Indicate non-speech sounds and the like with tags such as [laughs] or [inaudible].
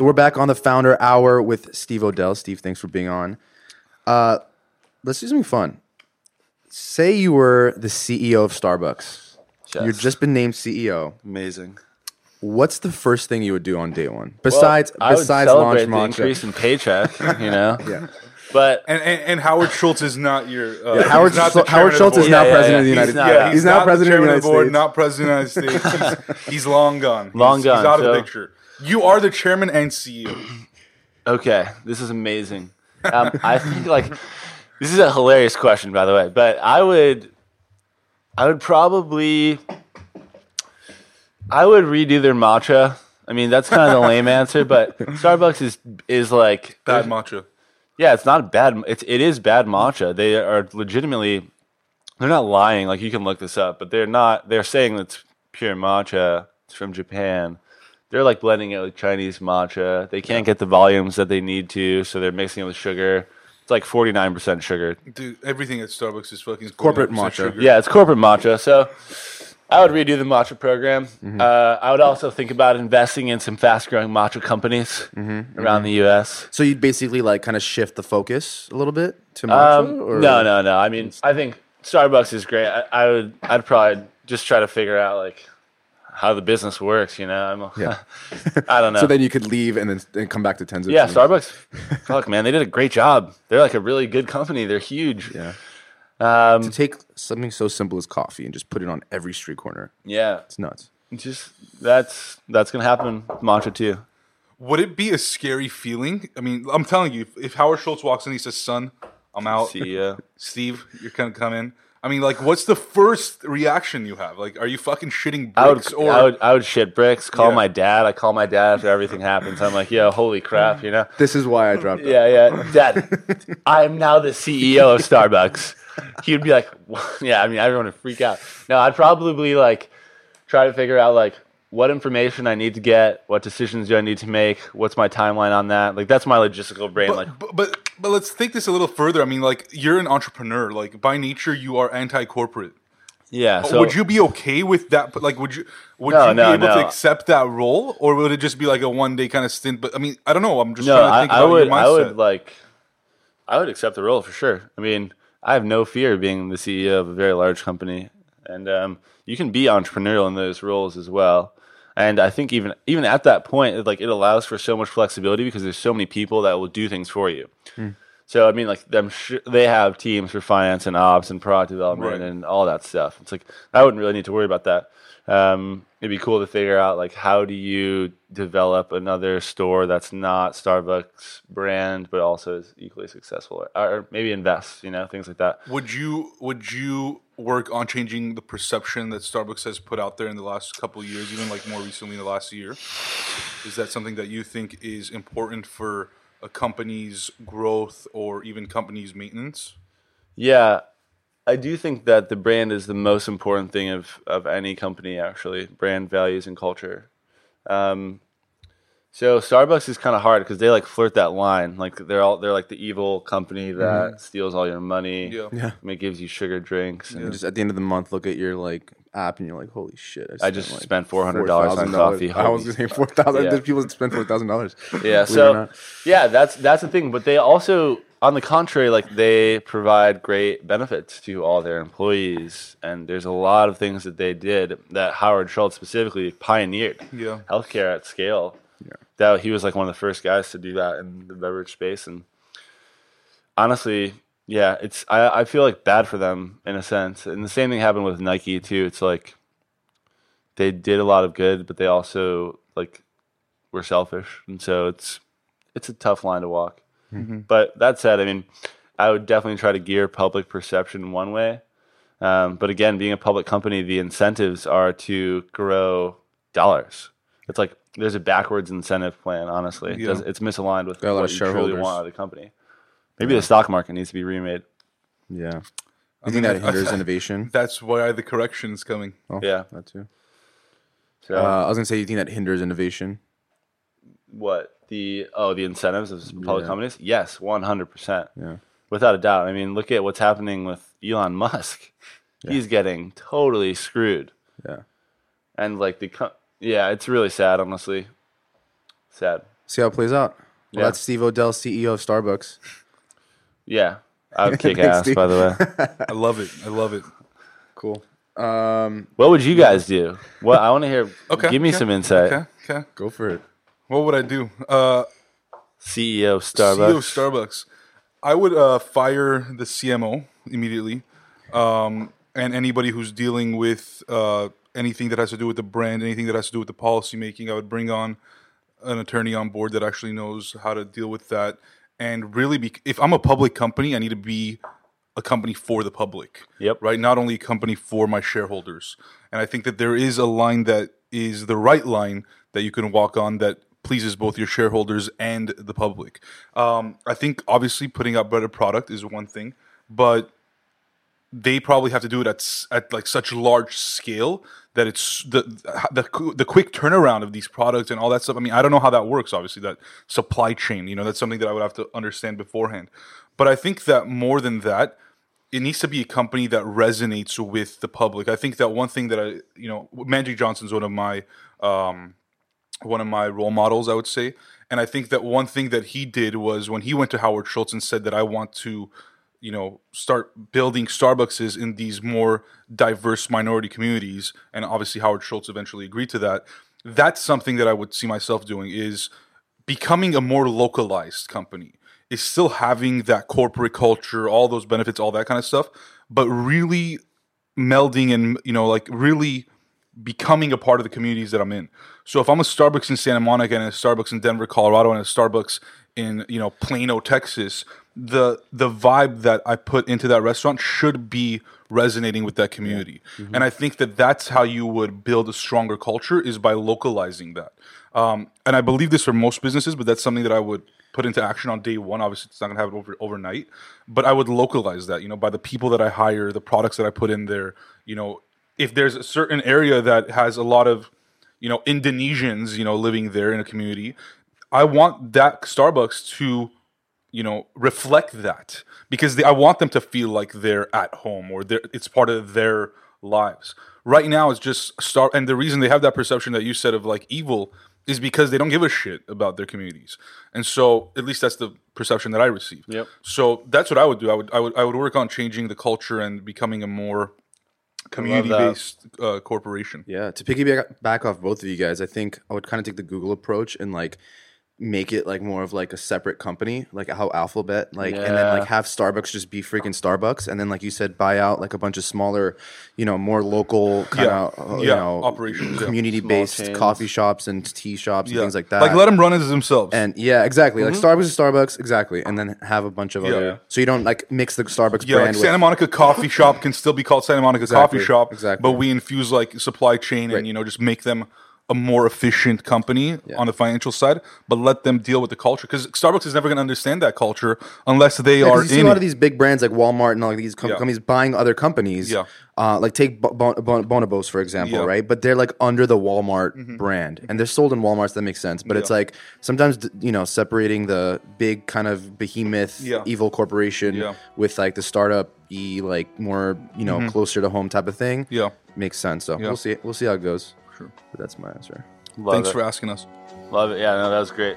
So we're back on the founder hour with Steve O'Dell. Steve, thanks for being on. Uh, let's do something fun. Say you were the CEO of Starbucks. Yes. You've just been named CEO. Amazing. What's the first thing you would do on day one besides would besides launch the increase in paycheck, you know. [laughs] Yeah. But And, and and Howard Schultz is not your. Uh, Yeah, Howard not Schul- the Howard Schultz is the now board. Yeah, yeah, president of the. United He's not- States. Yeah, he's, now not president of the United board, States. Not president of the United States. [laughs] He's, he's long gone. Long He's- gone, He's out of the picture. You are the chairman and CEO. okay, this is amazing. Um, I think like this is a hilarious question, by the way. But I would, I would probably, I would redo their matcha. I mean, that's kind of the lame answer, but [laughs] Starbucks is is like Bad matcha. Yeah, it's not bad. It's it is bad matcha. They are legitimately. They're not lying. Like you can look this up, but they're not. They're saying it's pure matcha. It's from Japan. They're like blending it with Chinese matcha. They can't get the volumes that they need to, so they're mixing it with sugar. It's like forty nine percent sugar. Dude, everything at Starbucks is fucking Corporate 49% matcha. sugar. Yeah, it's corporate matcha. So I would redo the matcha program. Mm-hmm. Uh, I would also think about investing in some fast growing matcha companies Mm-hmm. around the U.S. So you'd basically like kind of shift the focus a little bit to matcha. Um, or? no, no, no. I mean, I think Starbucks is great. I, I would, I'd probably just try to figure out like how the business works. You know, I'm, Yeah. [laughs] I don't know. So then you could leave and then and come back to Tenzo. yeah, Starbucks. fuck, man, they did a great job. They're like a really good company. They're huge. Yeah. Um, To take something so simple as coffee and just put it on every street corner. yeah. It's nuts. Just that's that's gonna happen. with Matcha too. Would it be a scary feeling? I mean, I'm telling you, if, if Howard Schultz walks in, he says, "Son, I'm out." CEO. [laughs] Steve, you're gonna come in. I mean, like, what's the first reaction you have? Like, are you fucking shitting I would, bricks or? I would, I would shit bricks. Call Yeah. my dad. I call my dad after everything happens. I'm like, yo, holy crap, you know. This is why I dropped it. Yeah, yeah. Dad, [laughs] I'm now the CEO of Starbucks. He'd be like, [laughs] yeah, I mean, everyone would freak out. No, I'd probably like try to figure out like what information I need to get, what decisions do I need to make, what's my timeline on that. Like that's my logistical brain. like, but, but but but let's take this a little further. I mean, like, you're an entrepreneur. Like, by nature, you are anti-corporate. yeah. So would you be okay with that? But like, would you would No, you no, be able to accept that role, or would it just be like a one day kind of stint? But I mean, I don't know. I'm just No, trying to I, think I about would. I would like. I would accept the role for sure. I mean, I have no fear of being the CEO of a very large company, and um, you can be entrepreneurial in those roles as well. And I think even even at that point, it, like it allows for so much flexibility because there's so many people that will do things for you. So I mean, like them, sh- they have teams for finance and ops and product development Right. and all that stuff. It's like I wouldn't really need to worry about that. Um, it'd be cool to figure out like how do you develop another store that's not Starbucks brand but also is equally successful, or, or maybe invest, you know, things like that. Would you would you work on changing the perception that Starbucks has put out there in the last couple of years, even like more recently in the last year? Is that something that you think is important for a company's growth or even company's maintenance? Yeah, I do think that the brand is the most important thing of, of any company, actually, brand values and culture. Um, so Starbucks is kind of hard because they like flirt that line, like they're all they're like the evil company mm-hmm. that steals all your money. Yeah. Yeah. and it gives you sugar drinks. And And just at the end of the month, look at your like app, and you're like, "Holy shit!" I just like, spent $400 on $4,000. coffee. I was gonna say four thousand. Yeah. There's people that spend four thousand dollars. yeah, Believe it or so yeah, that's that's the thing. But they also, on the contrary, like they provide great benefits to all their employees, and there's a lot of things that they did that Howard Schultz specifically pioneered. Yeah. healthcare at scale. That he was like one of the first guys to do that in the beverage space, and honestly. Yeah, it's I, I feel like bad for them in a sense, and the same thing happened with Nike too. It's like they did a lot of good, but they also like were selfish, and so it's it's a tough line to walk. But that said, I mean, I would definitely try to gear public perception one way. Um, but again, being a public company, the incentives are to grow dollars. It's like there's a backwards incentive plan. Honestly, Yeah. does- it's misaligned with Got a what of you truly want out of the company. Maybe the stock market needs to be remade. Yeah. You I think mean, that hinders I- innovation? That's why the correction is coming. Oh, Yeah. that too. So Uh, I was gonna say, you think that hinders innovation? what the oh the incentives of public Yeah. companies? Yes, one hundred percent. Yeah. without a doubt. I mean, look at what's happening with Elon [laughs] Musk. He's getting totally screwed, Yeah. and like the co- yeah, it's really sad, honestly. Sad. See how it plays out. Well, Yeah. that's Steve O'Dell, CEO of Starbucks. Yeah, I would [laughs] kick Thanks, ass. Steve. By the way, I love it. I love it. Cool. Um, what would you guys do? What I want to hear. [laughs] Okay. give me okay, some insight. Okay. Okay. go for it. What would I do? Uh, CEO of Starbucks. CEO of Starbucks. I would uh, fire the CMO immediately, um, and anybody who's dealing with uh, anything that has to do with the brand, anything that has to do with the policy making. I would bring on an attorney on board that actually knows how to deal with that. And really, be, if I'm a public company, I need to be a company for the public. Yep. Right. Not only a company for my shareholders. And I think that there is a line that is the right line that you can walk on that pleases both your shareholders and the public. Um, I think obviously putting out better product is one thing, but they probably have to do it at at like such large scale that it's the the the quick turnaround of these products and all that stuff. I mean, I don't know how that works. Obviously, that supply chain. You know, that's something that I would have to understand beforehand. But I think that more than that, it needs to be a company that resonates with the public. I think that one thing that I, you know, Magic Johnson's one of my um, one of my role models, I would say. And I think that one thing that he did was when he went to Howard Schultz and said that I want to, you know, start building Starbucks in these more diverse minority communities. And obviously Howard Schultz eventually agreed to that. That's something that I would see myself doing is becoming a more localized company is still having that corporate culture, all those benefits, all that kind of stuff, but really melding and you know like really becoming a part of the communities that I'm in. So if I'm a Starbucks in Santa Monica and a Starbucks in Denver, Colorado, and a Starbucks in you know Plano, Texas, the the vibe that I put into that restaurant should be resonating with that community. And I think that that's how you would build a stronger culture is by localizing that. Um, and I believe this for most businesses, but that's something that I would put into action on day one. Obviously, it's not going to happen over, overnight, but I would localize that. You know, by the people that I hire, the products that I put in there. You know, if there's a certain area that has a lot of, you know, Indonesians, you know, living there in a community, I want that Starbucks to, you know, reflect that because they, I want them to feel like they're at home or they're, it's part of their lives. Right now, it's just start, and the reason they have that perception that you said of like evil is because they don't give a shit about their communities, and so at least that's the perception that I receive. Yep. So that's what I would do. I would I would I would work on changing the culture and becoming a more community based uh, corporation. Yeah, to piggyback back off both of you guys, I think I would kind of take the Google approach and like make it like more of like a separate company, like how Alphabet, like, and then like have Starbucks just be freaking Starbucks, and then like you said, buy out like a bunch of smaller, you know, more local kind Yeah. of, you Yeah, know, operations, community based coffee shops and tea shops and Yeah. things like that. Like let them run as themselves. and yeah, exactly. Like Starbucks is Starbucks, exactly, and then have a bunch of Mm-hmm. Yeah. other. So you don't like mix the Starbucks yeah, like Santa. Monica Coffee Shop can still be called Santa Monica Exactly, Coffee Shop, exactly. but we infuse like supply chain Right. and you know just make them a more efficient company on the financial side, but let them deal with the culture because Starbucks is never going to understand that culture unless they Yeah, are you see in a lot of these big brands like Walmart and all these com- Yeah. companies buying other companies. Yeah. Uh, like take Bo- Bon- Bon- Bonobos for example, Yeah. Mm-hmm. right? But they're like under the Walmart brand, and they're sold in WalMarts. That makes sense. But it's like sometimes you know separating the big kind of behemoth Yeah. evil corporation Yeah. with like the startup e like more you know closer to home type of thing. Mm-hmm. Yeah. makes sense. So Yeah. we'll see. We'll see how it goes. Sure. But that's my answer. Love Thanks it. for asking us. Love it. Yeah, no, that was great.